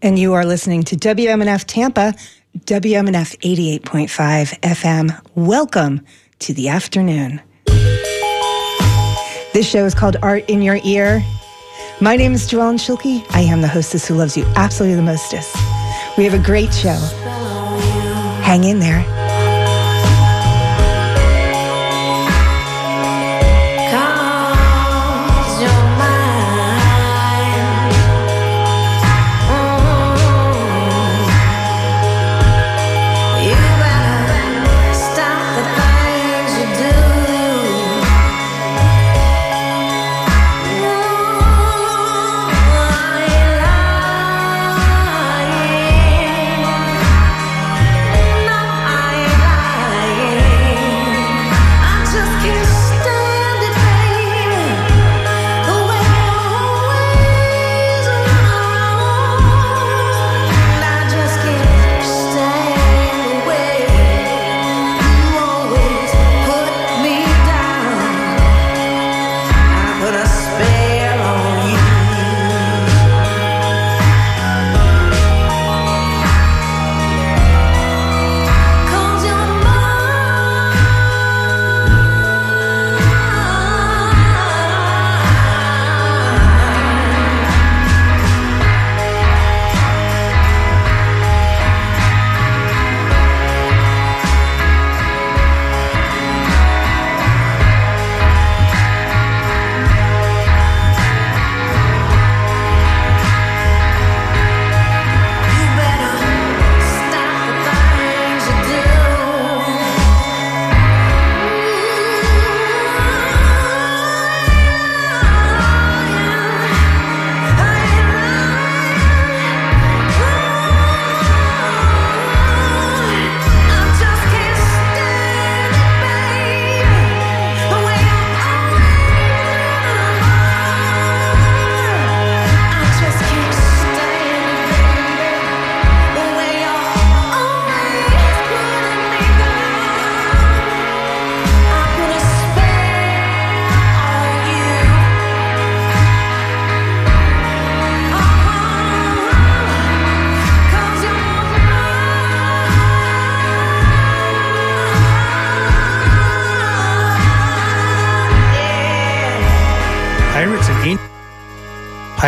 And you are listening to WMNF Tampa, WMNF 88.5 FM. Welcome to the afternoon. This show is called Art in Your Ear. My name is Joellen Schilke. I am the hostess who loves you absolutely the mostest. We have a great show. Hang in there.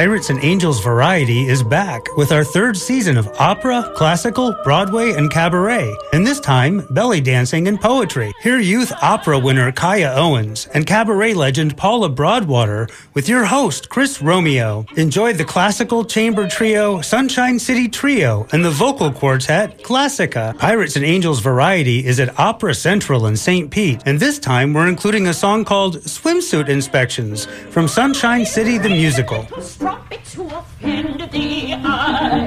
Pirates and Angels Variety is back with our third season of opera, classical, Broadway, and cabaret, and this time belly dancing and poetry. Hear youth opera winner Kaya Owens and cabaret legend Paula Broadwater with your host Chris Romeo. Enjoy the classical chamber trio Sunshine City Trio and the vocal quartet Classica. Pirates and Angels Variety is at Opera Central in St. Pete, and this time we're including a song called Swimsuit Inspections from Sunshine City the Musical.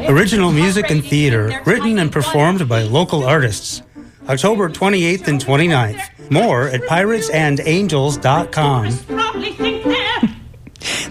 Original music and theater, written and performed by local artists. October 28th and 29th. More at piratesandangels.com.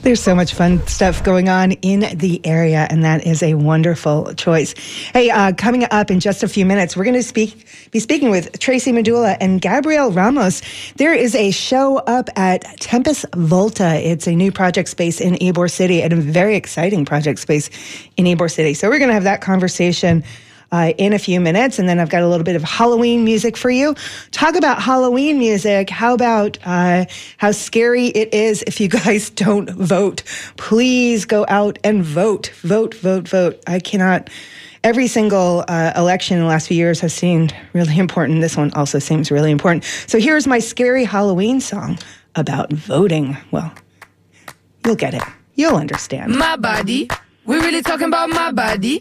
There's so much fun stuff going on in the area, and that is a wonderful choice. Hey, uh, coming up in just a few minutes, we're going to speak be speaking with Tracy Midulla and Gabriel Ramos. There is a show up at Tempus Volta. It's a new project space in Ybor City, and a very exciting project space in Ybor City. So we're going to have that conversation uh, in a few minutes. And then I've got a little bit of Halloween music for you. Talk about Halloween music. How about uh, how scary it is if you guys don't vote? Please go out and vote. Vote, vote, vote. I cannot. Every single uh, election in the last few years has seemed really important. This one also seems really important. So here's my scary Halloween song about voting. Well, you'll get it. You'll understand. My body. We're really talking about my body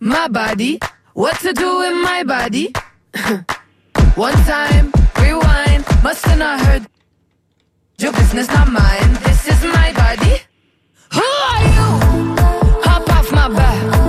my body. What to do with my body? One time, rewind. Must have not heard. Your business, not mine. This is my body. Who are you? Hop off my back.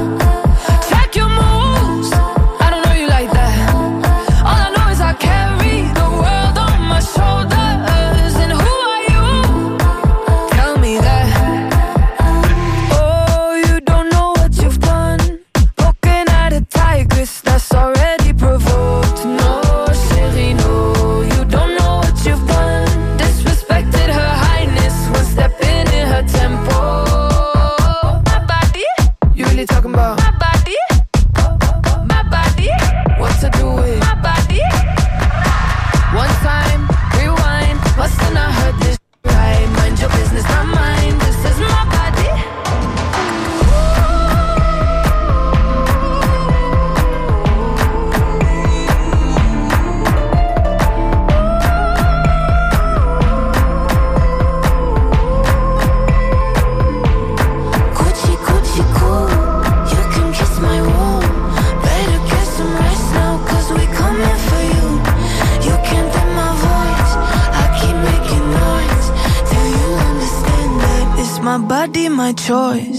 Body,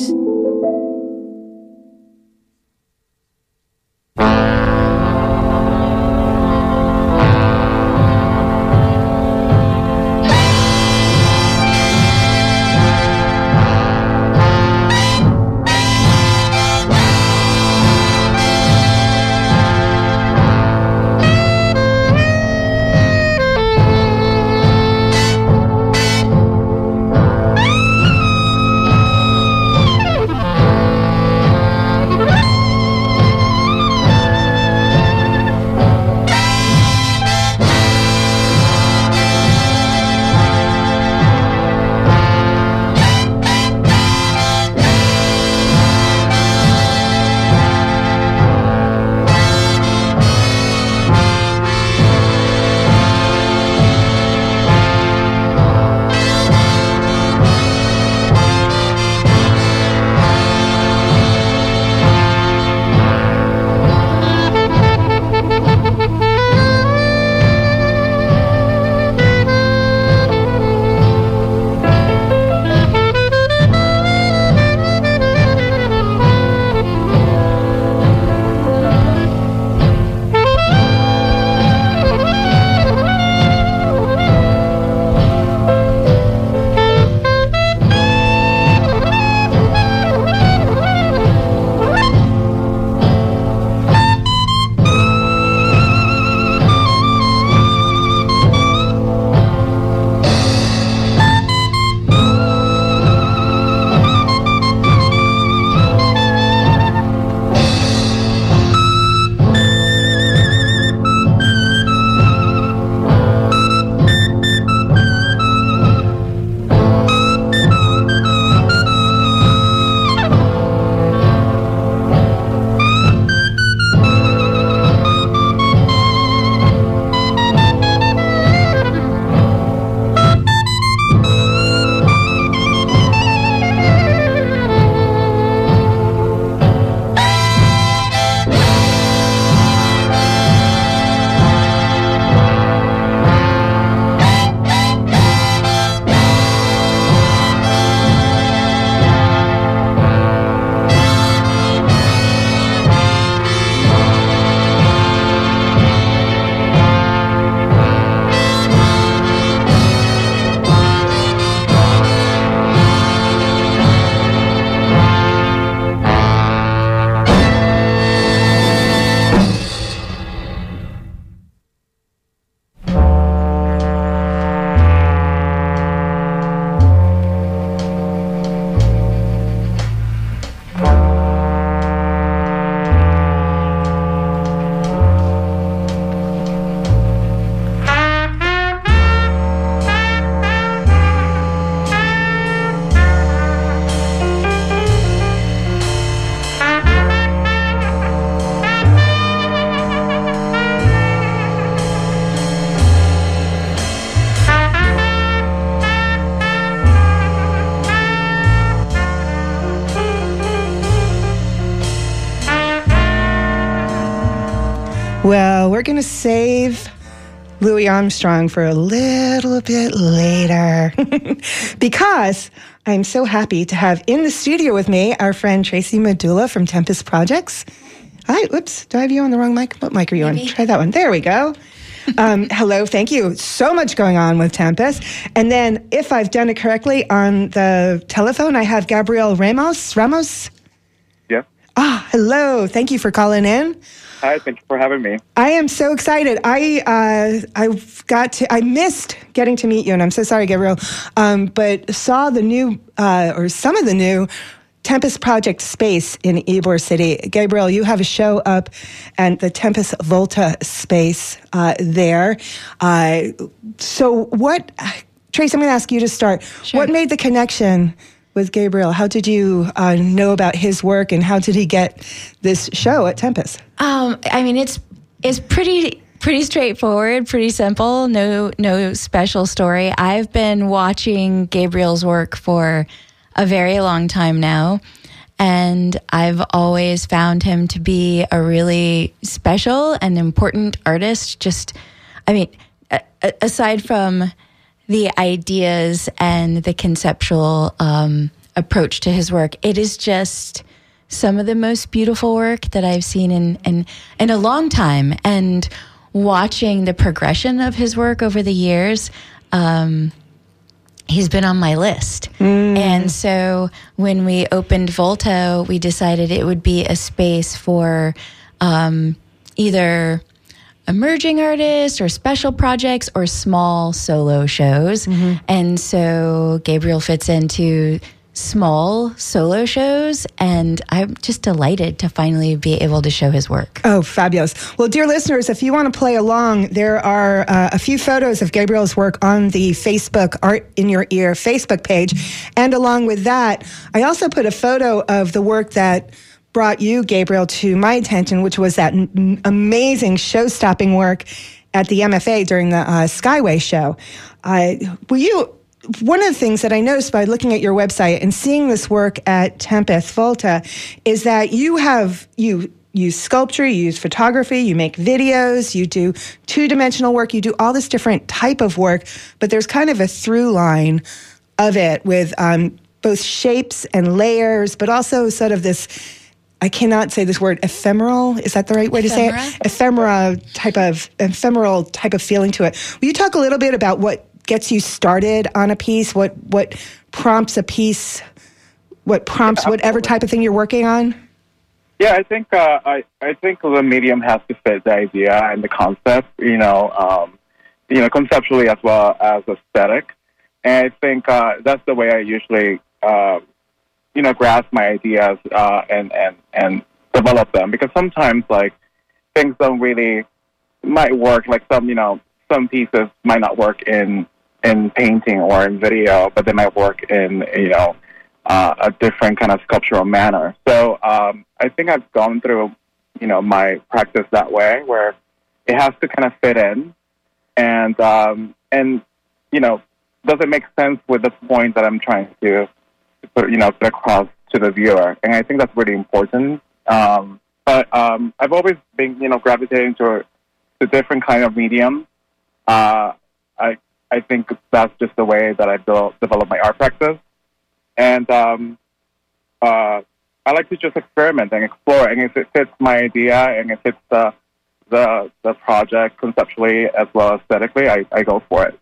Armstrong for a little bit later because I'm so happy to have in the studio with me our friend Tracy Midulla from Tempus Projects. Hi, whoops, do I have you on the wrong mic? What mic are you on? Try that one. There we go. Um, hello, thank you. So much going on with Tempus. And then, if I've done it correctly, on the telephone, I have Gabriel Ramos. Ramos? Yeah. Ah, hello. Thank you for calling in. Hi, thank you for having me. I am so excited. I uh, I got to I missed getting to meet you, and I'm so sorry, Gabriel. Um, but saw the new uh, or some of the new Tempus Project Space in Ybor City. Gabriel, you have a show up at the Tempus Volta space uh, there. Uh, so, what, Trace, I'm going to ask you to start. What made the connection with Gabriel? How did you uh, know about his work and how did he get this show at Tempus? Um, I mean, it's it's pretty pretty straightforward, pretty simple. No no special story. I've been watching Gabriel's work for a very long time now. And I've always found him to be a really special and important artist. Just, I mean, aside from the ideas and the conceptual um, approach to his work, it is just some of the most beautiful work that I've seen in, in, in a long time. And watching the progression of his work over the years, um, he's been on my list. And so when we opened Volta, we decided it would be a space for um, either emerging artists or special projects or small solo shows. And so Gabriel fits into small solo shows and I'm just delighted to finally be able to show his work. Oh, fabulous. Well, dear listeners, if you want to play along, there are uh, a few photos of Gabriel's work on the Facebook Art in Your Ear Facebook page. And along with that, I also put a photo of the work that brought you, Gabriel, to my attention, which was that amazing show stopping work at the MFA during the uh, Skyway show. Uh, will you? One of the things that I noticed by looking at your website and seeing this work at Tempus Volta is that you have you use sculpture, you use photography, you make videos, you do two-dimensional work, you do all this different type of work, but there's kind of a through line of it with um, both shapes and layers, but also sort of this I cannot say this word ephemeral. Is that the right way to say it? Ephemera type of ephemeral type of feeling to it. Will you talk a little bit about what gets you started on a piece? What what prompts a piece? What prompts whatever type of thing you're working on? Yeah, I think uh, I I think the medium has to fit the idea and the concept. You know, um, you know, conceptually as well as aesthetic. And I think uh, that's the way I usually, uh, you know, grasp my ideas uh, and and and develop them. Because sometimes like things don't really might work. Like some, you know, some pieces might not work in in painting or in video, but they might work in you know uh, a different kind of sculptural manner. So um, I think I've gone through, you know, my practice that way, where it has to kind of fit in, and um, and you know, does it make sense with the point that I'm trying to, put, you know, put across to the viewer? And I think that's really important. Um, but um, I've always been, you know, gravitating to a different kind of medium. Uh, I I think that's just the way that I built develop my art practice and um, uh, I like to just experiment and explore. And if it fits my idea and if it's the the the project conceptually as well as aesthetically, I, I go for it.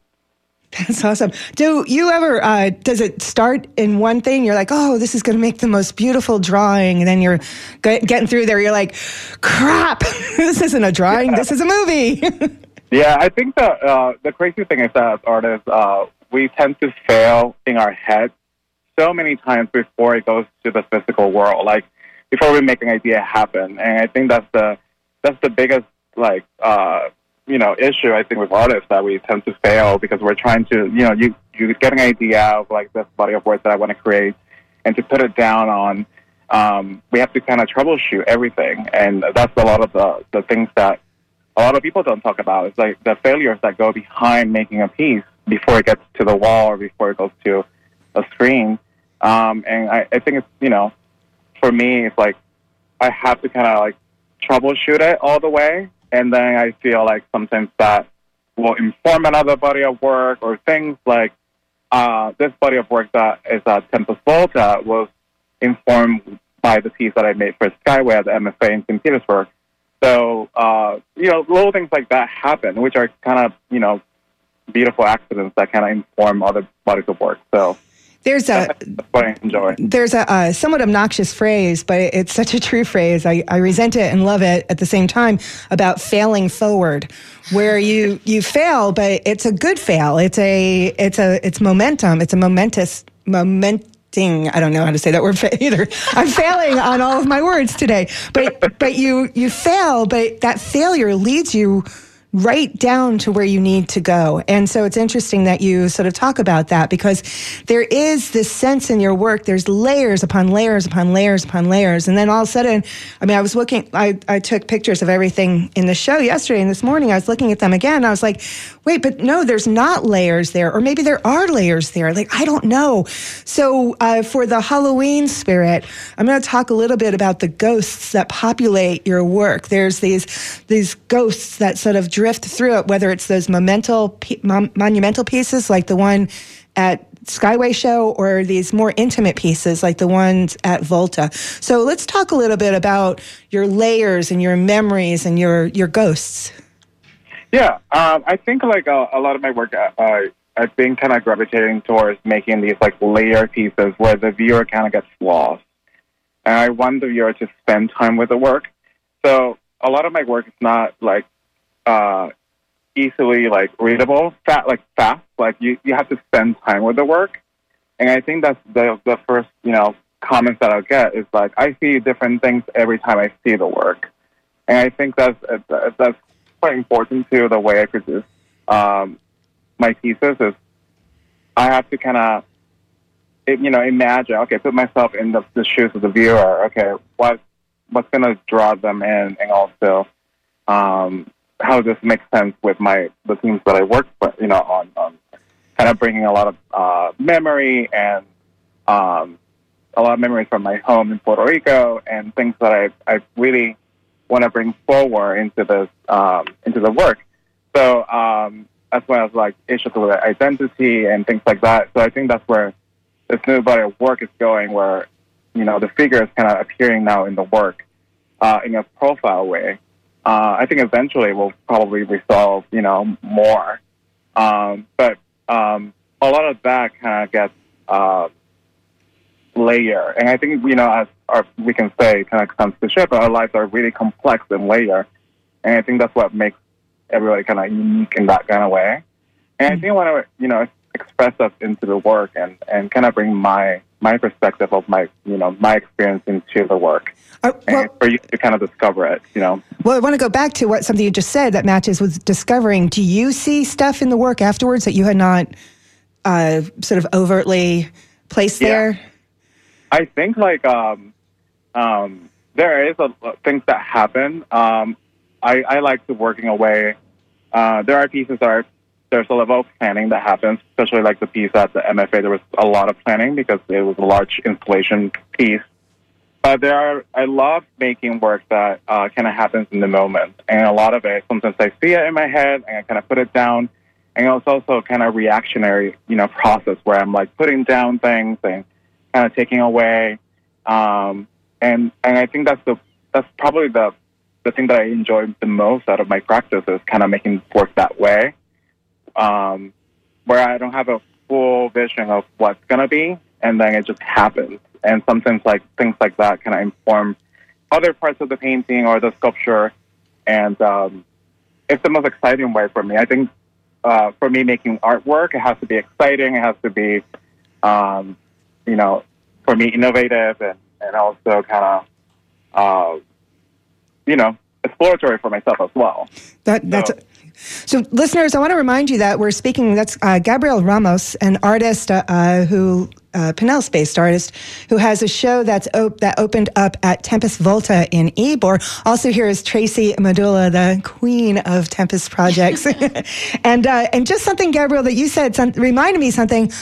That's awesome. Do you ever, uh, does it start in one thing? You're like, oh, this is going to make the most beautiful drawing. And then you're get, getting through there. You're like, crap, this isn't a drawing. This is a movie. Yeah, I think the uh, the crazy thing is that as artists, uh, we tend to fail in our head so many times before it goes to the physical world. Like before we make an idea happen, and I think that's the that's the biggest like uh, you know issue I think with artists that we tend to fail because we're trying to you know you you get an idea of like this body of work that I want to create, and to put it down on. Um, we have to kind of troubleshoot everything, and that's a lot of the, the things that a lot of people don't talk about. It's like the failures that go behind making a piece before it gets to the wall or before it goes to a screen. Um, and I, I think it's, you know, for me, it's like I have to kind of like troubleshoot it all the way. And then I feel like sometimes that will inform another body of work or things like uh, this body of work that is at Tempus Volta was informed by the piece that I made for Skyway at the MFA in St. Petersburg. So, uh, you know, little things like that happen, which are kind of, you know, beautiful accidents that kind of inform other bodies of work. So There's a that's what I enjoy. there's a, uh somewhat obnoxious phrase, but it's such a true phrase. I, I resent it and love it at the same time about failing forward, where you you fail, but it's a good fail. It's a it's a it's momentum. It's a momentous moment i don't know how to say that word either i'm failing on all of my words today but but you you fail but that failure leads you right down to where you need to go. And so it's interesting that you sort of talk about that because there is this sense in your work, there's layers upon layers upon layers upon layers. And then all of a sudden, I mean, I was looking, I, I took pictures of everything in the show yesterday and this morning I was looking at them again. I was like, wait, but no, there's not layers there. Or maybe there are layers there. Like, I don't know. So uh, for the Halloween spirit, I'm going to talk a little bit about the ghosts that populate your work. There's these, these ghosts that sort of drift through it, whether it's those monumental, monumental pieces like the one at Skyway Show or these more intimate pieces like the ones at Volta. So let's talk a little bit about your layers and your memories and your, your ghosts. Yeah, um, I think like a, lot of my work, uh, I've been kind of gravitating towards making these like layer pieces where the viewer kind of gets lost. And I want the viewer to spend time with the work. So a lot of my work is not like uh, easily like readable, fat like fast. Like you, you have to spend time with the work, and I think that's the the first you know comments that I'll get is like I see different things every time I see the work, and I think that's that's quite important to the way I produce um, my pieces. Is I have to kind of you know imagine okay, put myself in the, the shoes of the viewer. Okay, what what's going to draw them in, and also um, how this makes sense with my the teams that I work with, you know, on, on kind of bringing a lot of uh, memory and um, a lot of memories from my home in Puerto Rico and things that I I really want to bring forward into this um, into the work. So um, as well as like issues with identity and things like that. So I think that's where this new body of work is going, where you know the figure is kind of appearing now in the work uh, in a profile way uh, I think eventually we'll probably resolve, you know, more. Um, but um, a lot of that kind of gets uh, layer, and I think you know, as our, we can say, kind of comes to ship, our lives are really complex and layer, and I think that's what makes everybody kind of unique in that kind of way. And I think I want to, you know, express that into the work and and kind of bring my my perspective of my you know my experience into the work. Uh, well, for you to kind of discover it you know. Well i want to go back to what something you just said that matches with discovering. Do you see stuff in the work afterwards that you had not uh, sort of overtly placed yeah. there? I think like um, um, there is a, things that happen. Um, I, I like to working away. Uh, there are pieces that are there's a level of planning that happens, especially like the piece at the MFA. There was a lot of planning because it was a large installation piece. But there are, I love making work that uh, kind of happens in the moment. And a lot of it, sometimes I see it in my head and I kind of put it down. And it's also kind of reactionary, you know, process where I'm like putting down things and kind of taking away. Um, and, and I think that's the, that's probably the, the thing that I enjoy the most out of my practice is kind of making work that way um, where I don't have a full vision of what's going to be, and then it just happens. And sometimes, like things like that, kind of inform other parts of the painting or the sculpture, and um, it's the most exciting way for me. I think uh, for me, making artwork, it has to be exciting. It has to be, um, you know, for me, innovative and, and also kind of, uh, you know, exploratory for myself as well. That that's. So, so, listeners, I want to remind you that we're speaking. That's uh, Gabriel Ramos, an artist uh, uh, who uh, Pinellas-based artist who has a show that's op- that opened up at Tempus Volta in Ybor. Also, here is Tracy Midulla, the queen of Tempus projects, and uh, and just something, Gabriel, that you said some, reminded me something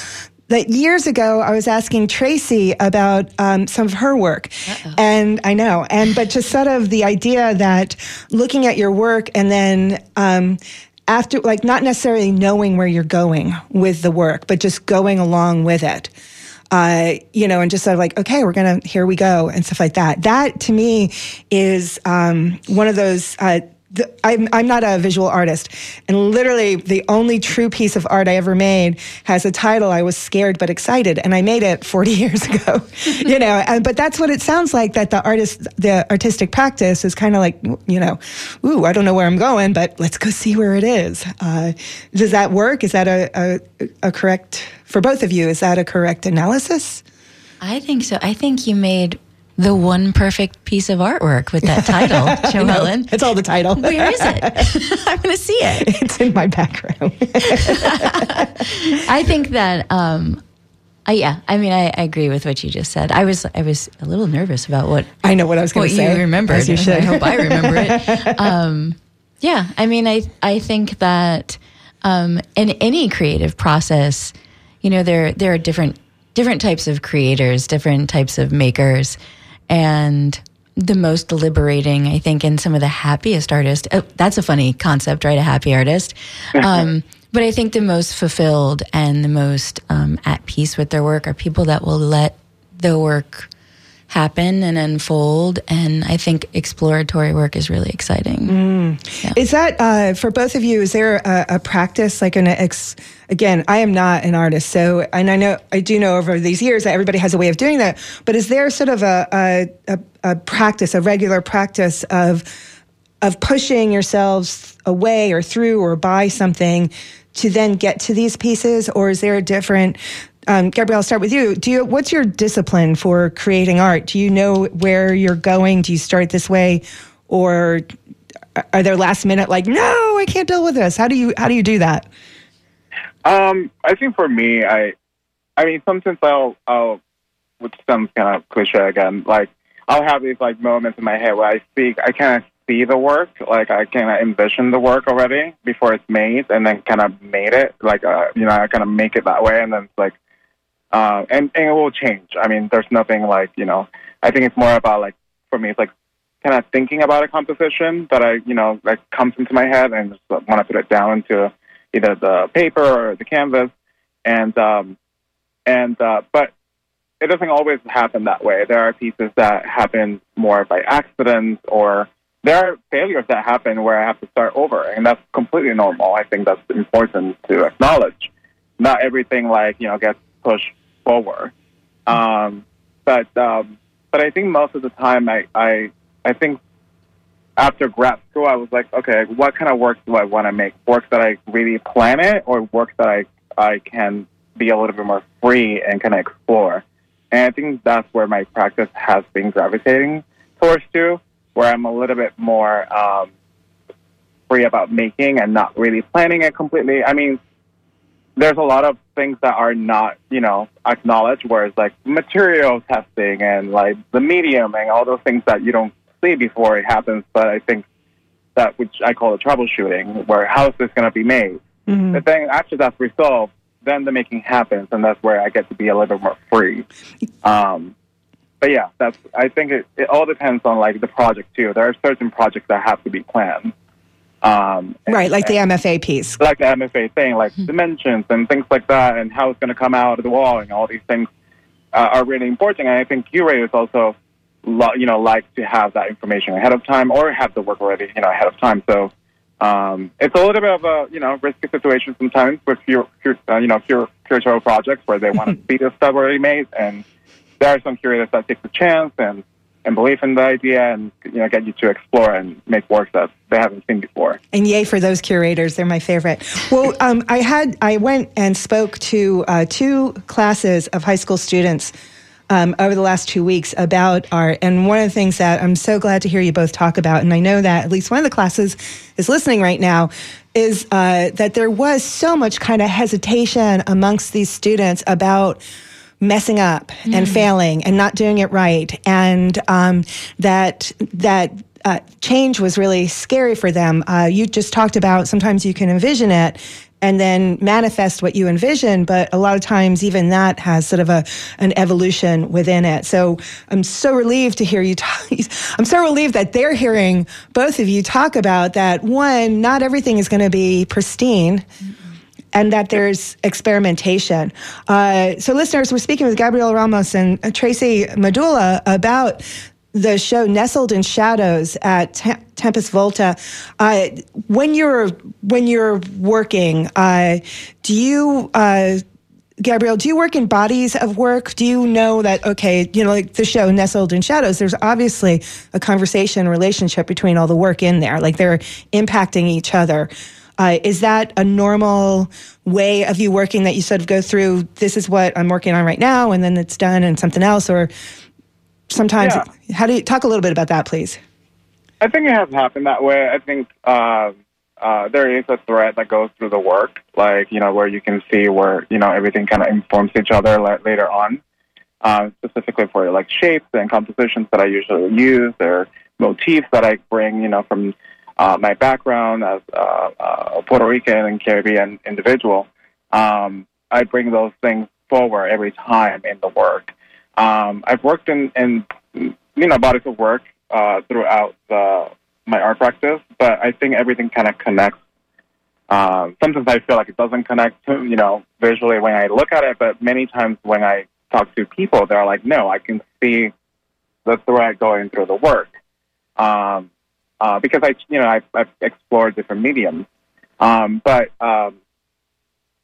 that years ago I was asking Tracy about um, some of her work, Uh-oh. and I know, and but just sort of the idea that looking at your work and then. Um, after, like, not necessarily knowing where you're going with the work, but just going along with it. Uh, you know, and just sort of like, okay, we're gonna, here we go, and stuff like that. That to me is um, one of those uh, I'm, I'm not a visual artist. And literally, the only true piece of art I ever made has a title I was scared but excited. And I made it 40 years ago, you know. And, but that's what it sounds like that the artist, the artistic practice is kind of like, you know, ooh, I don't know where I'm going, but let's go see where it is. Uh, does that work? Is that a, a, a correct, for both of you, is that a correct analysis? I think so. I think you made the one perfect piece of artwork with that title, Joellen. It's all the title. Where is it? I'm going to see it. It's in my background. I think that, um, uh, yeah, I mean, I, I agree with what you just said. I was, I was a little nervous about what I know what I was going to say. you remembered. As you should. I hope I remember it. Um, yeah, I mean, I I think that um, in any creative process, you know, there there are different different types of creators, different types of makers, and the most liberating, I think, in some of the happiest artists. Oh, that's a funny concept, right? A happy artist. Um, but I think the most fulfilled and the most um, at peace with their work are people that will let the work happen and unfold. And I think exploratory work is really exciting. Is that uh, for both of you? Is there a, a practice like an ex? Again, I am not an artist, so and I know I do know over these years that everybody has a way of doing that. But is there sort of a a, a, a practice, a regular practice of of pushing yourselves away or through or by something to then get to these pieces, or is there a different? Um, Gabriel, I'll start with you. Do you what's your discipline for creating art? Do you know where you're going? Do you start this way, or are there last minute like no i can't deal with this how do you how do you do that Um, I think for me, I, I mean, sometimes I'll, I'll, which sounds kind of cliche again, like I'll have these like moments in my head where I speak, I kind of see the work, like I kind of envision the work already before it's made, and then kind of made it, like uh, you know, I kind of make it that way, and then it's like, uh, and and it will change. I mean, there's nothing like you know, I think it's more about like for me, it's like kind of thinking about a composition that I, you know, like comes into my head and just want to put it down into either the paper or the canvas, and um, and uh, but it doesn't always happen that way. There are pieces that happen more by accident, or there are failures that happen where I have to start over, and that's completely normal. I think that's important to acknowledge. Not everything like you know gets pushed forward, um, but um, but I think most of the time I I I think after grad school, I was like, okay, what kind of work do I want to make? Work that I really plan it, or work that I I can be a little bit more free and kind of explore. And I think that's where my practice has been gravitating towards to, where I'm a little bit more um, free about making and not really planning it completely. I mean, there's a lot of things that are not, you know, acknowledged, whereas like material testing and like the medium and all those things that you don't see before it happens. But I think that which I call the troubleshooting, where how is this going to be made? But then after that's resolved, then the making happens, and that's where I get to be a little bit more free. Um, but yeah, that's. I think it, it all depends on like the project too. There are certain projects that have to be planned. Um, right like the mfa piece like the MFA thing, like dimensions and things like that, and how it's going to come out of the wall, and all these things uh, are really important. And I think curators also, lo- you know, like to have that information ahead of time or have the work already, you know, ahead of time. So um, it's a little bit of a, you know, risky situation sometimes with cur- cur- uh, you know, cur- curatorial projects where they want to see the stuff already made, and there are some curators that take the chance and and believe in the idea and you know get you to explore and make work that they haven't seen before. and yay for those curators. They're my favorite. Well um, i had i went and spoke to uh, two classes of high school students um, over the last two weeks about art. And one of the things that i'm so glad to hear you both talk about and i know that at least one of the classes is listening right now is uh, that there was so much kind of hesitation amongst these students about messing up and failing and not doing it right, and um, that that uh, change was really scary for them. Uh, you just talked about sometimes you can envision it and then manifest what you envision, but a lot of times even that has sort of a an evolution within it. So I'm so relieved to hear you talk. I'm so relieved that they're hearing both of you talk about that. One, not everything is going to be pristine and that there's experimentation. Uh, so, listeners, we're speaking with Gabriel Ramos and Tracy Midulla about the show Nestled in Shadows at Tem- Tempus Volta. Uh, when you're when you're working, uh, do you? Uh, Gabriel, do you work in bodies of work? Do you know that, okay, you know, like the show Nestled in Shadows, there's obviously a conversation, relationship between all the work in there. Like they're impacting each other. Uh, is that a normal way of you working that you sort of go through? This is what I'm working on right now, and then it's done, and something else, or sometimes. Yeah. How do you talk a little bit about that, please? I think it has happened that way. I think uh, uh, there is a thread that goes through the work, like you know, where you can see where you know everything kind of informs each other la- later on. Uh, specifically for like shapes and compositions that I usually use, or motifs that I bring, you know, from uh, my background as uh, a Puerto Rican and Caribbean individual. Um, I bring those things forward every time in the work. Um, I've worked in, in you know bodies of work uh, throughout the, my art practice, but I think everything kind of connects. Um, sometimes I feel like it doesn't connect, to, you know, visually when I look at it, but many times when I talk to people, they're like, "No, I can see the thread going through the work," um, uh, because I, you know, I, I've explored different mediums. Um, but um,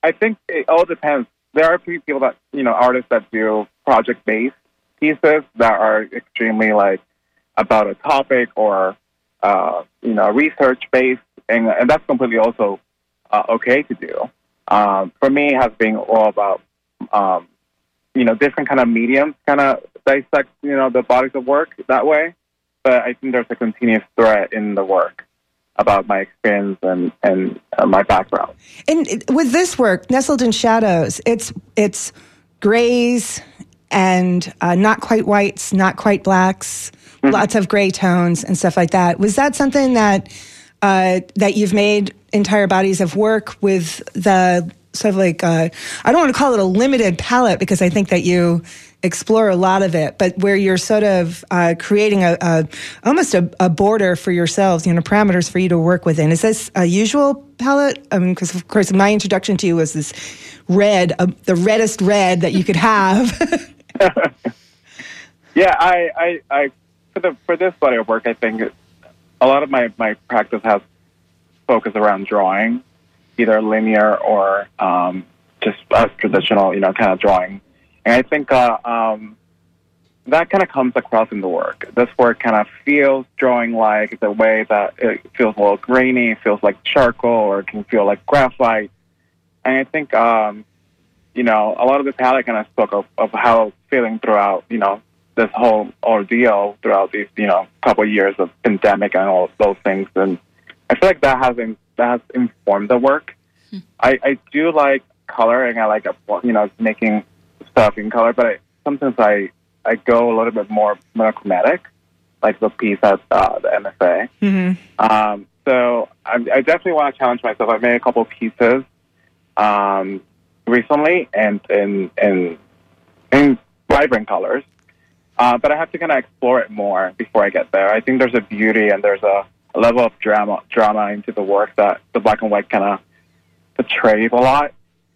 I think it all depends. There are a few people that, you know, artists that do project-based pieces that are extremely like about a topic or uh, you know research-based, and, and that's completely also uh, okay to do. Um, for me, it has been all about um, you know different kind of mediums, kind of dissect you know the bodies of work that way. But I think there's a continuous threat in the work about my experience and and uh, my background. And with this work, Nestled in Shadows, it's it's grays and uh, not quite whites, not quite blacks, lots of gray tones and stuff like that. Was that something that uh, that you've made entire bodies of work with the sort of like uh, I don't want to call it a limited palette because I think that you explore a lot of it, but where you're sort of uh, creating a, a almost a, a border for yourselves, you know, parameters for you to work within. Is this a usual palette? I mean, because of course my introduction to you was this red, uh, the reddest red that you could have. Yeah, I, I, I for the for this body of work, I think a lot of my my practice has focused around drawing, either linear or um, just as traditional, you know, kind of drawing. And I think uh, um, that kind of comes across in the work. This work kind of feels drawing like the way that it feels a little grainy, it feels like charcoal, or it can feel like graphite. And I think, um, you know, a lot of the palette kind of spoke of, of how feeling throughout, you know, this whole ordeal throughout these, you know, couple of years of pandemic and all those things. And I feel like that has in, that has informed the work. I, I do like coloring. I like, you know, making stuff in color, but I, sometimes I, I go a little bit more monochromatic, like the piece at uh, the MFA. mm-hmm. Um, so I, I definitely want to challenge myself. I've made a couple pieces um, recently and in in in vibrant colors, uh, but I have to kind of explore it more before I get there. I think there's a beauty and there's a, a level of drama drama into the work that the black and white kind of portrays a lot.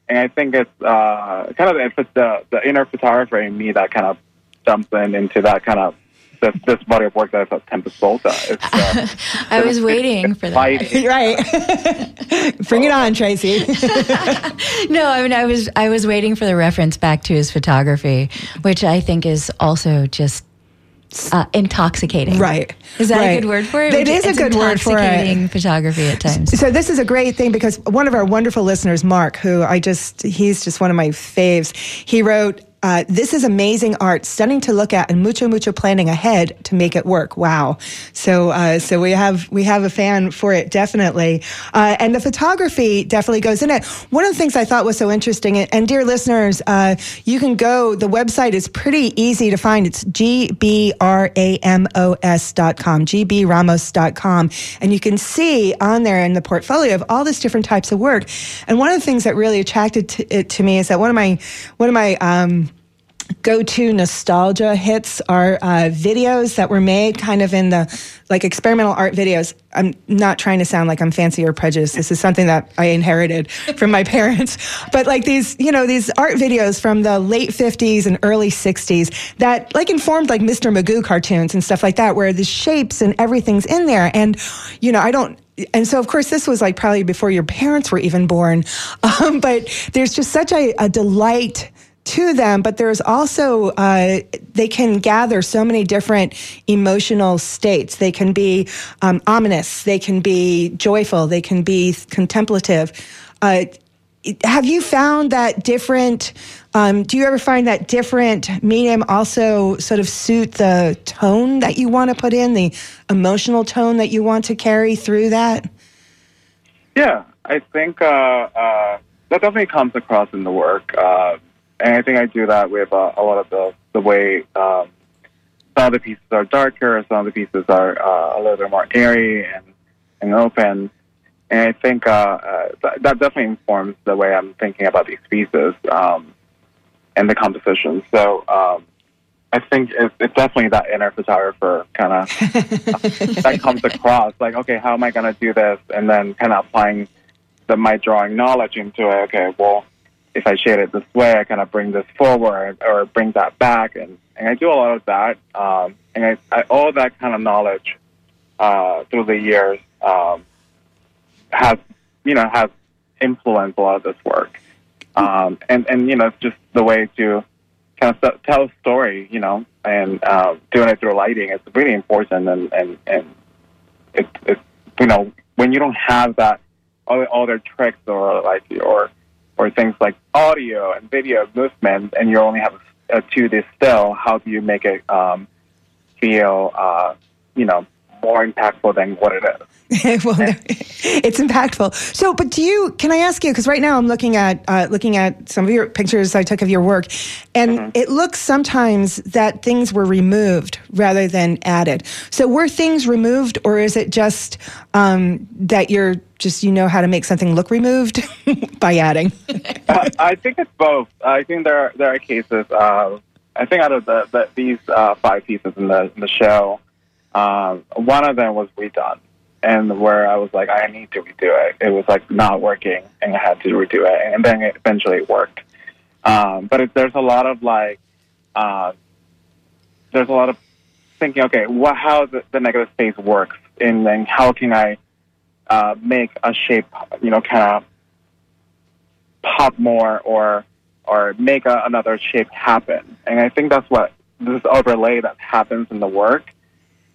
And I think it's uh, kind of if it's the the inner photographer in me that kind of jumps in into that kind of this, this body of work that is a Tempus Volta. It's, uh, I was waiting for that. fighting. right. Bring it on, Tracy. No, I mean I was I was waiting for the reference back to his photography, which I think is also just uh, intoxicating. right. Is that right. a good word for it? It is a good word for it. Intoxicating photography at times. So this is a great thing because one of our wonderful listeners, Mark, who I just he's just one of my faves. He wrote, uh, "This is amazing art, stunning to look at, and mucho mucho planning ahead to make it work." Wow. So uh, so we have we have a fan for it definitely, uh, and the photography definitely goes in it. One of the things I thought was so interesting, and, and dear listeners, uh, you can go. The website is pretty easy to find. It's gbramos dot com, gbramos.com, and you can see on there in the portfolio of all this different types of work. And one of the things that really attracted to, it to me is that one of my one of my um, go-to nostalgia hits are uh, videos that were made kind of in the like experimental art videos. I'm not trying to sound like i'm fancy or prejudiced. This is something that i inherited from my parents. But like these you know these art videos from the late 50s and early 60s that like informed like mr magoo cartoons and stuff like that where the shapes and everything's in there. And you know i don't and so of course this was like probably before your parents were even born. Um, but there's just such a, a delight to them, but there's also, uh, they can gather so many different emotional states. They can be um, ominous, they can be joyful, they can be contemplative. Uh, have you found that different? Um, do you ever find that different medium also sort of suit the tone that you want to put in, the emotional tone that you want to carry through that? Yeah, I think uh, uh, that definitely comes across in the work, uh, and I think I do that with uh, a lot of the the way um, some of the pieces are darker, some of the pieces are uh, a little bit more airy and and open. And I think uh, uh, th- that definitely informs the way I'm thinking about these pieces um, and the composition. So um, I think it's, it's definitely that inner photographer kind of that comes across. Like, okay, how am I going to do this? And then kind of applying the my drawing knowledge into it. Okay, well, if I shade it this way, I kind of bring this forward or bring that back, and, and I do a lot of that. Um, and I, I, all that kind of knowledge uh, through the years um, has you know has influenced a lot of this work, um, and and you know it's just the way to kind of tell a story, you know, and uh, doing it through lighting is really important, and and and it's it's you know when you don't have that all, all their tricks or like or or things like audio and video movement, and you only have a, a 2D still, how do you make it um, feel, uh, you know, more impactful than what it is. well, it's impactful. So, but do you? Can I ask you? Because right now I'm looking at uh, looking at some of your pictures I took of your work, and mm-hmm. it looks sometimes that things were removed rather than added. So, were things removed, or is it just um, that you're just you know how to make something look removed by adding? uh, I think it's both. I think there are, there are cases. Uh, I think out of the, the these uh, five pieces in the in the show. Um, one of them was redone, and where I was like, I need to redo it. It was like not working, and I had to redo it, and then it eventually it worked. Um, but it, there's a lot of like, uh, there's a lot of thinking. Okay, what how the, the negative space works, and then how can I uh, make a shape, you know, kind of pop more or or make a, another shape happen. And I think that's what this overlay that happens in the work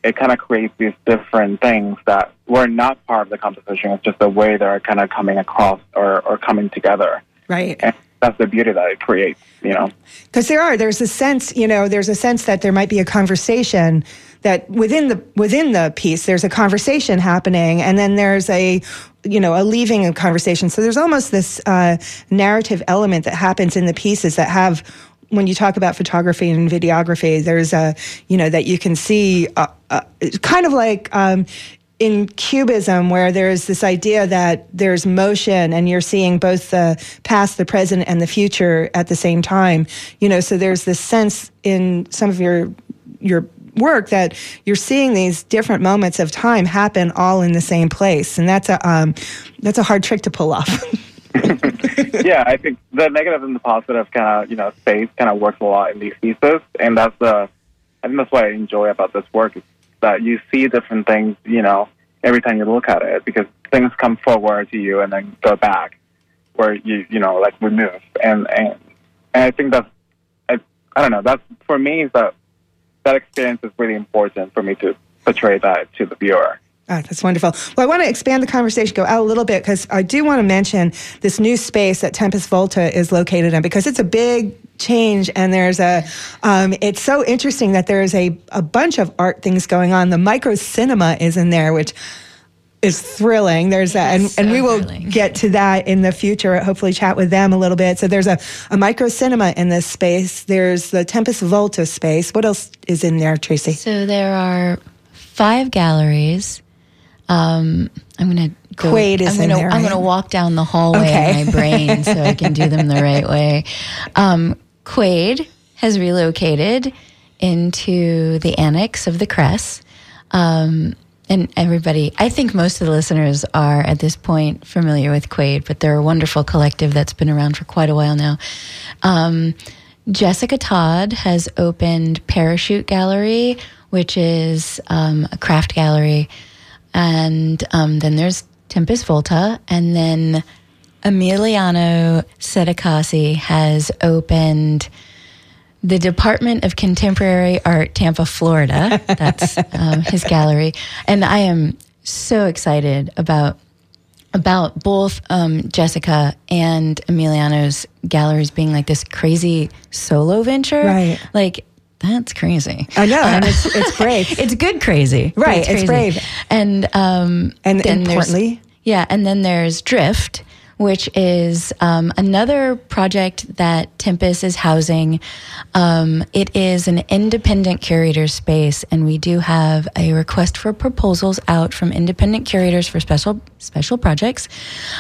it kind of creates these different things that were not part of the composition. It's just the way they're kind of coming across or, or coming together. Right. And that's the beauty that it creates, you know. Because there are, there's a sense, you know, there's a sense that there might be a conversation that within the within the piece, there's a conversation happening, and then there's a you know a leaving of conversation. So there's almost this uh, narrative element that happens in the pieces that have when you talk about photography and videography, there's a, you know, that you can see uh, uh, kind of like um, in cubism where there's this idea that there's motion and you're seeing both the past the present and the future at the same time. You know so there's this sense in some of your your work that you're seeing these different moments of time happen all in the same place. And that's a um, that's a hard trick to pull off yeah, I think the negative and the positive kind of you know space kind of works a lot in these pieces, and that's the I think that's what I enjoy about this work is that you see different things, you know, every time you look at it because things come forward to you and then go back where you you know like remove and and and I think that's I, I don't know that's for me that that experience is really important for me to portray that to the viewer. Oh, that's wonderful. Well, I want to expand the conversation, go out a little bit, because I do want to mention this new space that Tempus Volta is located in, because it's a big change and there's a um, it's so interesting that there's a, a bunch of art things going on. The micro cinema is in there which is thrilling. There's that and, so and we will thrilling. get to that in the future hopefully chat with them a little bit. So there's a, a micro cinema in this space. There's the Tempus volta space. What else is in there tracy? So there are five galleries um, I'm going to Quaid is I'm gonna, in there. I'm going to walk down the hallway okay. in my brain so I can do them the right way. Um, Quaid has relocated into the annex of the Crest. Um, and everybody, I think most of the listeners are at this point familiar with Quaid, but they're a wonderful collective that's been around for quite a while now. Um, Jessica Todd has opened Parachute Gallery, which is um, a craft gallery and um, then there's Tempus Volta, and then Emiliano Settecasi has opened the Department of Contemporary Art, Tampa, Florida. That's um, his gallery, and I am so excited about about both um, Jessica and Emiliano's galleries being like this crazy solo venture. Right. Like that's crazy. I know, and it's it's brave. It's good crazy. Right, it's crazy. brave. And um And then there's- importantly- yeah, and then there's Drift, which is um, another project that Tempus is housing. Um, it is an independent curator space, and we do have a request for proposals out from independent curators for special special projects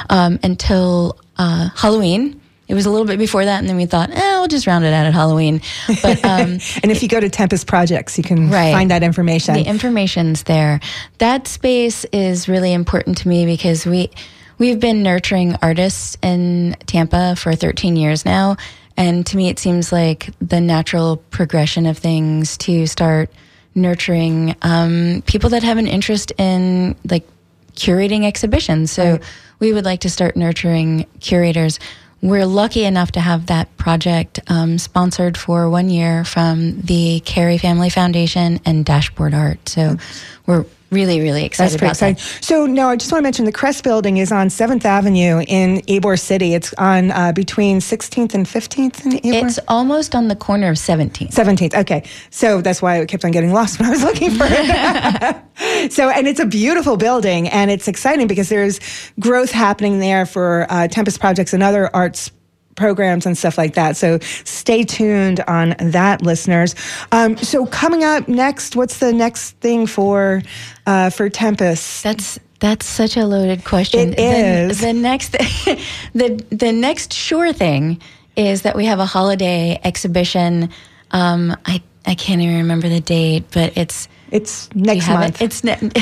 um, until uh, Halloween. It was a little bit before that, and then we thought, eh, we'll just round it out at Halloween. But um, and if you go to Tempus Projects, you can Right. find that information. the information's there. That space is really important to me because we we've been nurturing artists in Tampa for 13 years now, and to me it seems like the natural progression of things to start nurturing um, people that have an interest in like curating exhibitions. So we would like to start nurturing curators. We're lucky enough to have that project um, sponsored for one year from the Carey Family Foundation and Dashboard Art. So we're really, really excited That's about exciting. that. So, no, I just want to mention the Crest Building is on Seventh Avenue in Ybor City. It's on uh, between 16th and 15th in Ybor. It's almost on the corner of 17th. 17th. Okay. So that's why I kept on getting lost when I was looking for it. so, and it's a beautiful building and it's exciting because there's growth happening there for uh, Tempus Projects and other arts programs and stuff like that. So stay tuned on that, listeners. Um, so coming up next, what's the next thing for, uh, for Tempus? That's that's such a loaded question. It The- is. The, next the the next sure thing is that we have a holiday exhibition. Um, I I can't even remember the date, but it's It's next month. It? It's ne-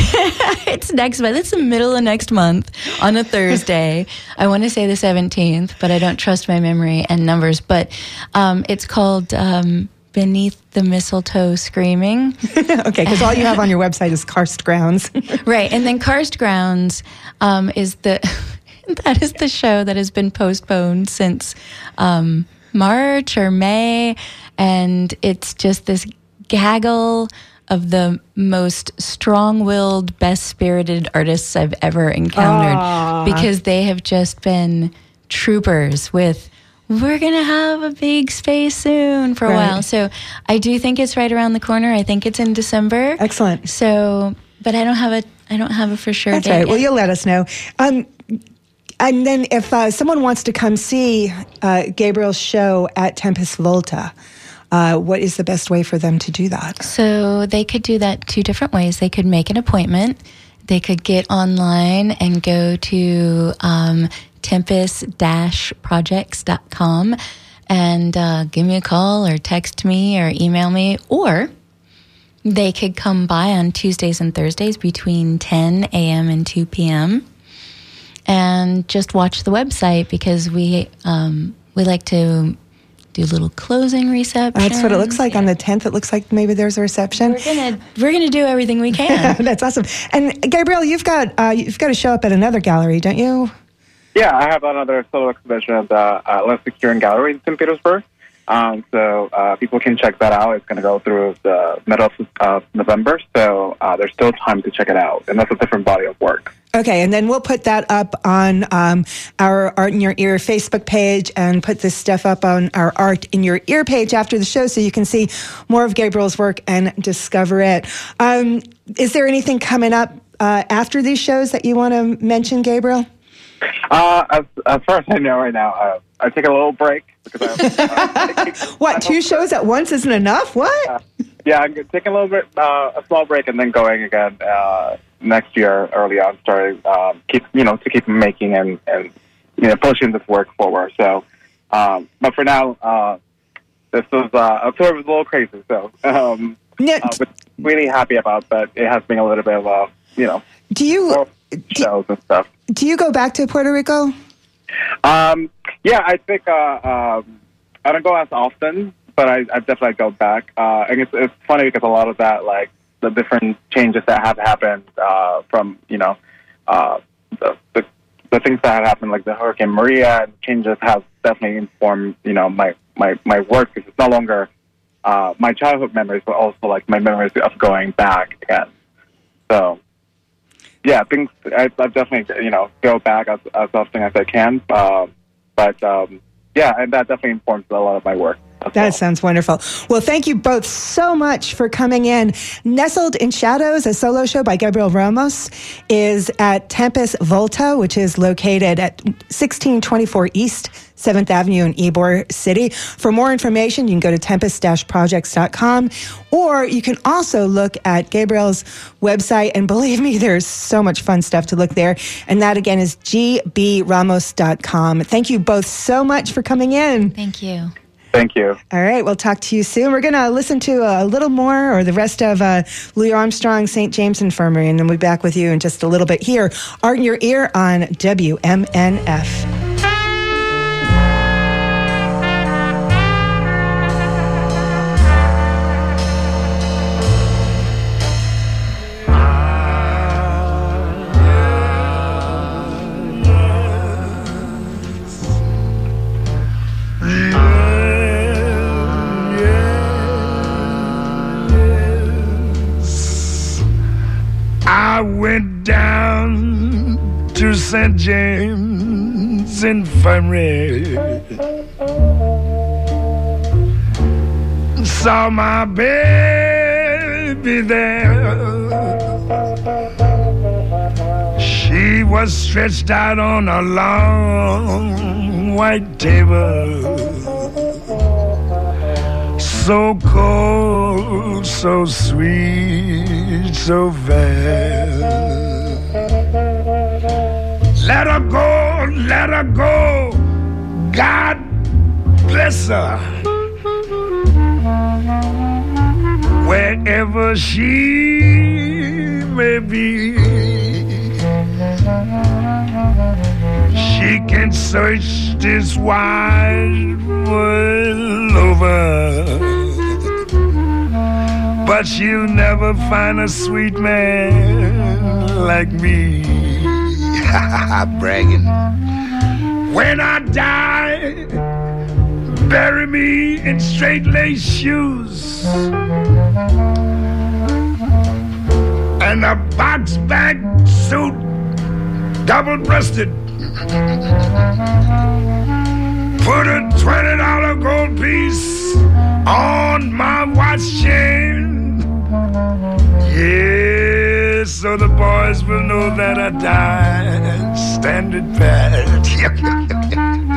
it's next month. It's the middle of next month on a Thursday. I want to say the seventeenth, but I don't trust my memory and numbers. But um, it's called um, "Beneath the Mistletoe Screaming." okay, because all you have on your website is karst grounds. right, and then Karst Grounds um, is the that is the show that has been postponed since um, March or May, and it's just this gaggle of the most strong-willed, best-spirited artists I've ever encountered because they have just been troopers with. We're gonna have a big space soon for a Right. while, so I do think it's right around the corner. I think it's in December. Excellent. So, but I don't have a I don't have a for sure That's date. right. Well, you'll let us know. Um, and then if uh, someone wants to come see uh, Gabriel's show at Tempus Volta, uh, what is the best way for them to do that? so they could do that two different ways. They could make an appointment. They could get online and go to um, tempus-projects.com and uh, give me a call or text me or email me or they could come by on Tuesdays and Thursdays between 10 a.m. and 2 p.m. and just watch the website because we um, we like to do little closing reception. That's what it looks like on the 10th. It looks like maybe there's a reception. We're gonna we're gonna do everything we can. That's awesome. And Gabriel, you've got uh, you've got to show up at another gallery, don't you? Yeah, I have another solo exhibition at the uh, Leslie Curran Gallery in St. Petersburg. Um, so uh, people can check that out. It's going to go through the middle of uh, November, so uh, there's still time to check it out. And that's a different body of work. Okay, and then we'll put that up on um, our Art in Your Ear Facebook page and put this stuff up on our Art in Your Ear page after the show so you can see more of Gabriel's work and discover it. Um, is there anything coming up uh, after these shows that you want to mention, Gabriel? Uh, as, as far as I know right now, uh, I take a little break because I. Uh, What, two shows at once isn't enough? What? Yeah, I'm taking a little bit, uh, a small break, and then going again uh, next year, early on, starting um, keep you know to keep making and and you know pushing this work forward. So, um, but for now, uh, this was uh, October was a little crazy, so um, uh, but really happy about that. It has been a little bit of a you know do you shows and stuff. do you go back to Puerto Rico? Um, yeah, I think uh, um, I don't go as often, but I, I definitely go back. Uh, and it's, it's funny because a lot of that, like the different changes that have happened uh, from you know uh, the, the the things that have happened, like the Hurricane Maria changes, have definitely informed you know my my my work because it's no longer uh, my childhood memories, but also like my memories of going back again. So yeah, things I, I definitely you know go back as, as often as I can. Um, but um, yeah, and that definitely informs a lot of my work. As That sounds wonderful. Well, thank you both so much for coming in. Nestled in Shadows, a solo show by Gabriel Ramos, is at Tempus Volta, which is located at 1624 East 7th Avenue in Ybor City. For more information, you can go to tempus-projects.com or you can also look at Gabriel's website. And believe me, there's so much fun stuff to look there. And that again is gbramos.com. Thank you both so much for coming in. Thank you. Thank you. All right, we'll talk to you soon. We're going to listen to a little more or the rest of uh, Louis Armstrong St. James Infirmary, and then we'll be back with you in just a little bit here. Art in Your Ear on WMNF. I went down to St. James Infirmary. Saw my baby there. She was stretched out on a long white table. So cold, so sweet, so fair. Let her go, let her go. God bless her. Wherever she may be, she can search this wide world over. But she'll never find a sweet man like me. Bragging. When I die, bury me in straight lace shoes and a box bag suit, double breasted. Put a twenty dollar gold piece on my watch chain. Yeah, so the boys will know that I died standing pat.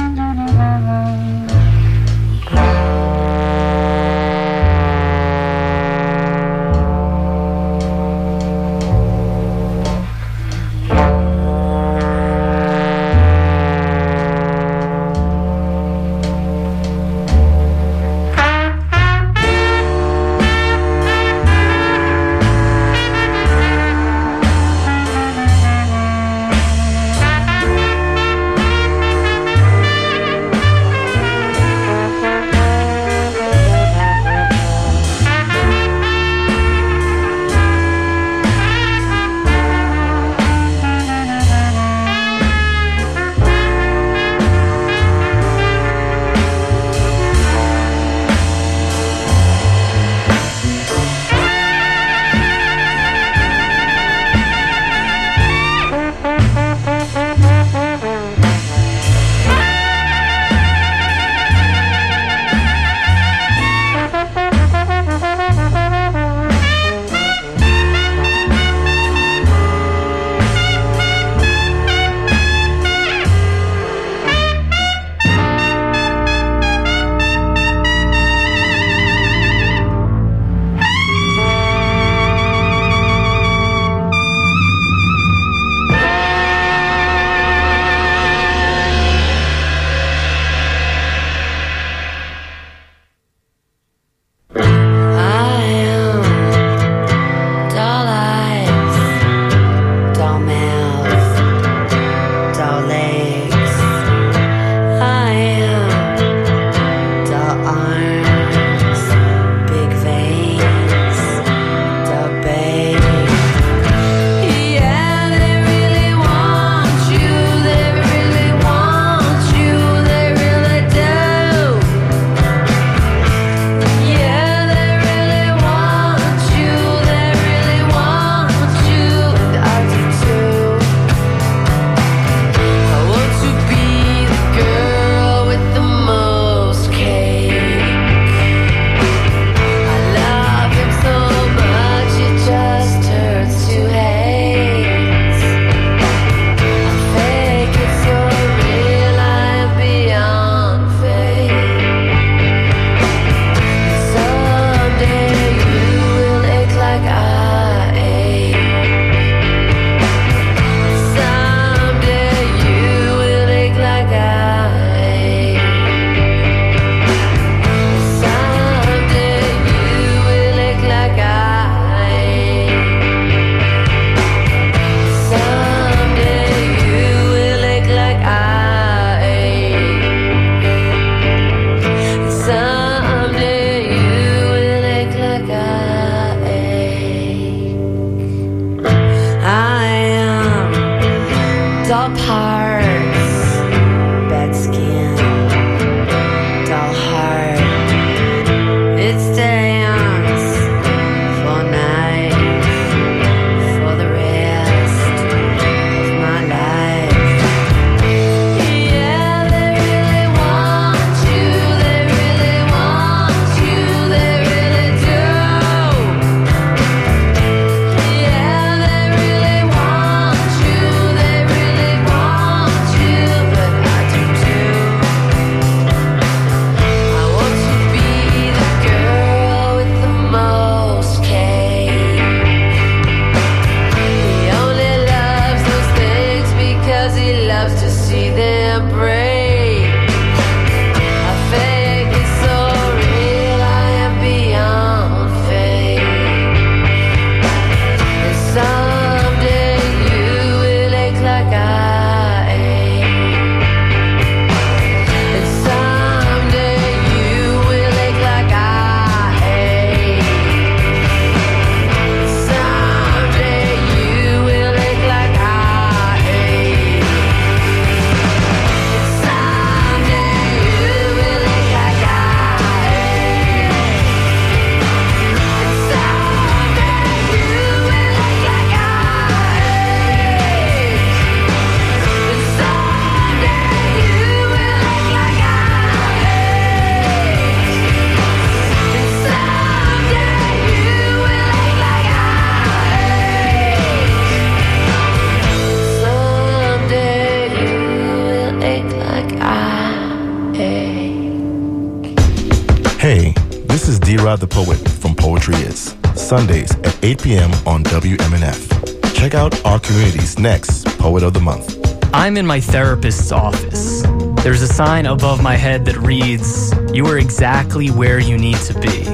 in my therapist's office. There's a sign above my head that reads, You are exactly where you need to be.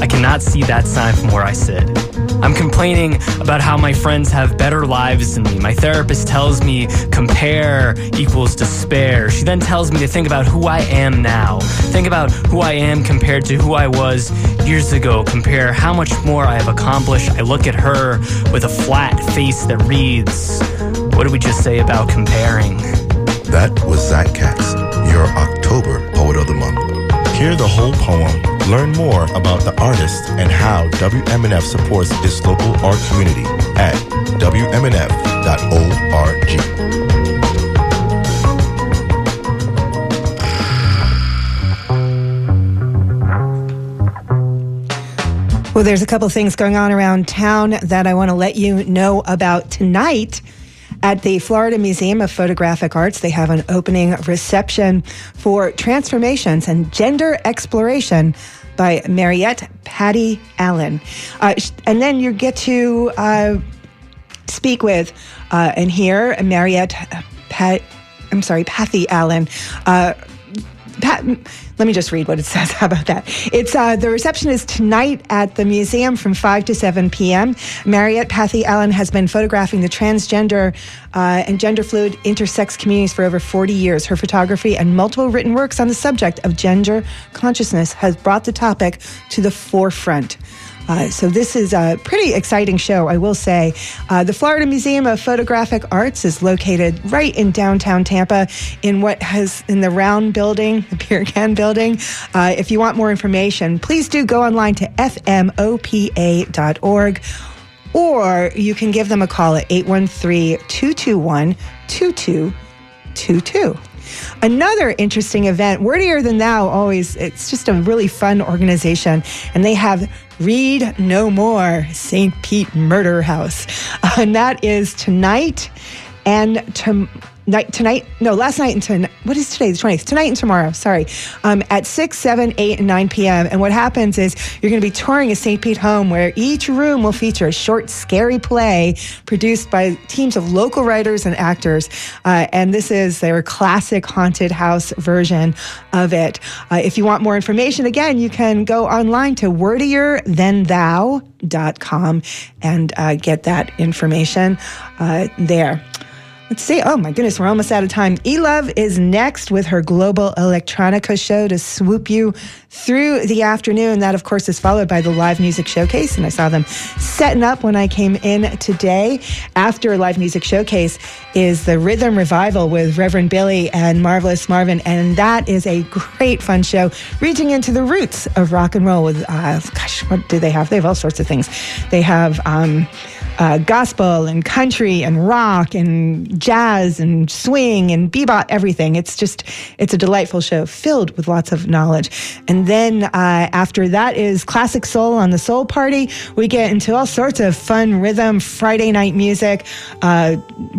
I cannot see that sign from where I sit. I'm complaining about how my friends have better lives than me. My therapist tells me compare equals despair. She then tells me to think about who I am now. Think about who I am compared to who I was years ago. Compare how much more I have accomplished. I look at her with a flat face that reads, What did we just say about comparing? That was Zach Katz, your October Poet of the Month. Hear the whole poem, learn more about the artist and how WMNF supports its local art community at WMNF.org. Well, there's a couple things going on around town that I want to let you know about tonight. At the Florida Museum of Photographic Arts, they have an opening reception for Transformations and Gender Exploration by Mariette Patty Allen. Uh, and then you get to uh, speak with uh, and hear Mariette Pat. I'm sorry, Pathy Allen. Pat, let me just read what it says. How about that? It's uh, the reception is tonight at the museum from 5 to 7 p.m. Mariette Pathy Allen has been photographing the transgender uh, and gender fluid intersex communities for over 40 years. Her photography and multiple written works on the subject of gender consciousness has brought the topic to the forefront. Uh, so this is a pretty exciting show, I will say. Uh, the Florida Museum of Photographic Arts is located right in downtown Tampa, in what has in the Round Building, the Beer Can Building. Uh, if you want more information, please do go online to fmopa.org, or you can give them a call at 813-221-2222. Another interesting event, Wordier Than Thou, always, it's just a really fun organization. And they have Read No More, St. Pete Murder House. and that is tonight and to, night, tonight, no, last night and tonight. What is today? The 20th. Tonight and tomorrow, sorry. Um, at 6, 7, 8, and 9 p.m. And what happens is you're going to be touring a St. Pete home where each room will feature a short, scary play produced by teams of local writers and actors. Uh, and this is their classic haunted house version of it. Uh, if you want more information, again, you can go online to wordierthanthou.com and uh, get that information uh, there. Let's see. Oh my goodness, we're almost out of time. E-Love is next with her global electronica show to swoop you through the afternoon. That, of course, is followed by the live music showcase. And I saw them setting up when I came in today. After live music showcase is the Rhythm Revival with Reverend Billy and Marvelous Marvin. And that is a great fun show, reaching into the roots of rock and roll with, uh, gosh, what do they have? They have all sorts of things. They have, um, uh, gospel and country and rock and jazz and swing and bebop, everything. It's just, it's a delightful show filled with lots of knowledge. And then uh, after that is classic soul on the Soul Party. We get into all sorts of fun rhythm, Friday night music, uh,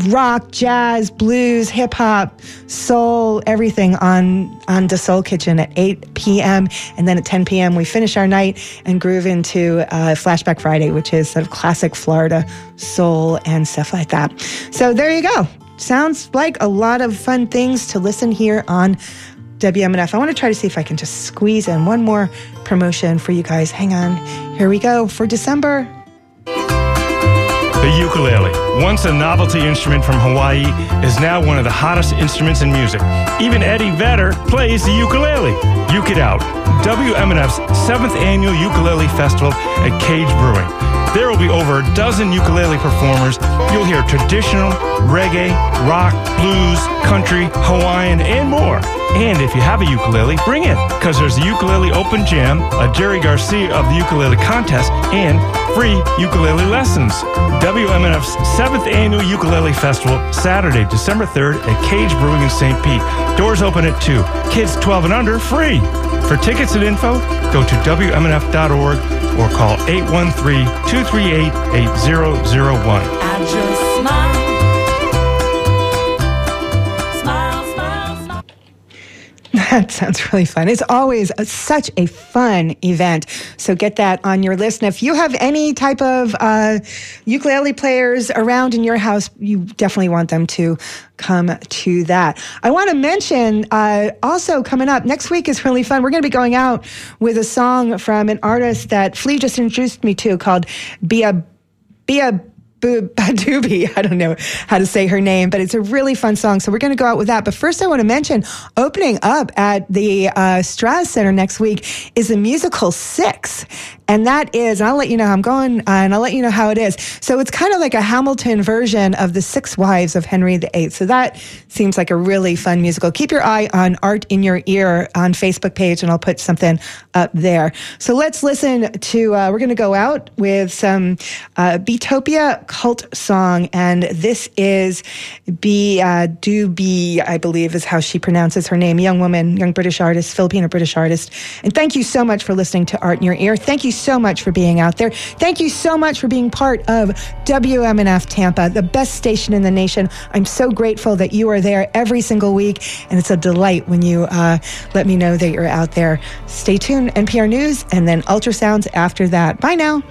rock, jazz, blues, hip hop, soul, everything on on the Soul Kitchen at 8 p.m. And then at 10 p.m. we finish our night and groove into uh, Flashback Friday, which is sort of classic Florida soul and stuff like that. So there you go. Sounds like a lot of fun things to listen here on WMNF. I want to try to see if I can just squeeze in one more promotion for you guys. Hang on. Here we go for December. The ukulele, once a novelty instrument from Hawaii, is now one of the hottest instruments in music. Even Eddie Vedder plays the ukulele. Uke It Out, WMNF's seventh annual ukulele festival at Cage Brewing. There will be over a dozen ukulele performers. You'll hear traditional, reggae, rock, blues, country, Hawaiian, and more. And if you have a ukulele, bring it, because there's a ukulele open jam, a Jerry Garcia of the ukulele contest, and free ukulele lessons. WMNF's seventh annual ukulele festival, Saturday, December 3rd at Cage Brewing in St. Pete. Doors open at 2. Kids 12 and under, free. For tickets and info, go to WMNF.org or call 813 238 8001. That sounds really fun. It's always a, such a fun event. So get that on your list. And if you have any type of uh, ukulele players around in your house, you definitely want them to come to that. I want to mention uh, also coming up next week is really fun. We're going to be going out with a song from an artist that Flea just introduced me to called Bia Bia Bu- Badubi. I don't know how to say her name, but it's a really fun song. So we're going to go out with that. But first, I want to mention opening up at the uh, Center next week is the musical Six. And that is, and I'll let you know how I'm going, uh, and I'll let you know how it is. So it's kind of like a Hamilton version of the Six Wives of Henry VIII. So that seems like a really fun musical. Keep your eye on Art in Your Ear on Facebook page, and I'll put something up there. So let's listen to, uh, we're going to go out with some uh, Beatopia cult song, and this is B uh, Do I believe is how she pronounces her name. Young woman, young British artist, Filipino British artist. And thank you so much for listening to Art in Your Ear. Thank you so much for being out there. Thank you so much for being part of WMNF Tampa, the best station in the nation. I'm so grateful that you are there every single week, and it's a delight when you uh, let me know that you're out there. Stay tuned, NPR News, and then ultrasounds after that. Bye now.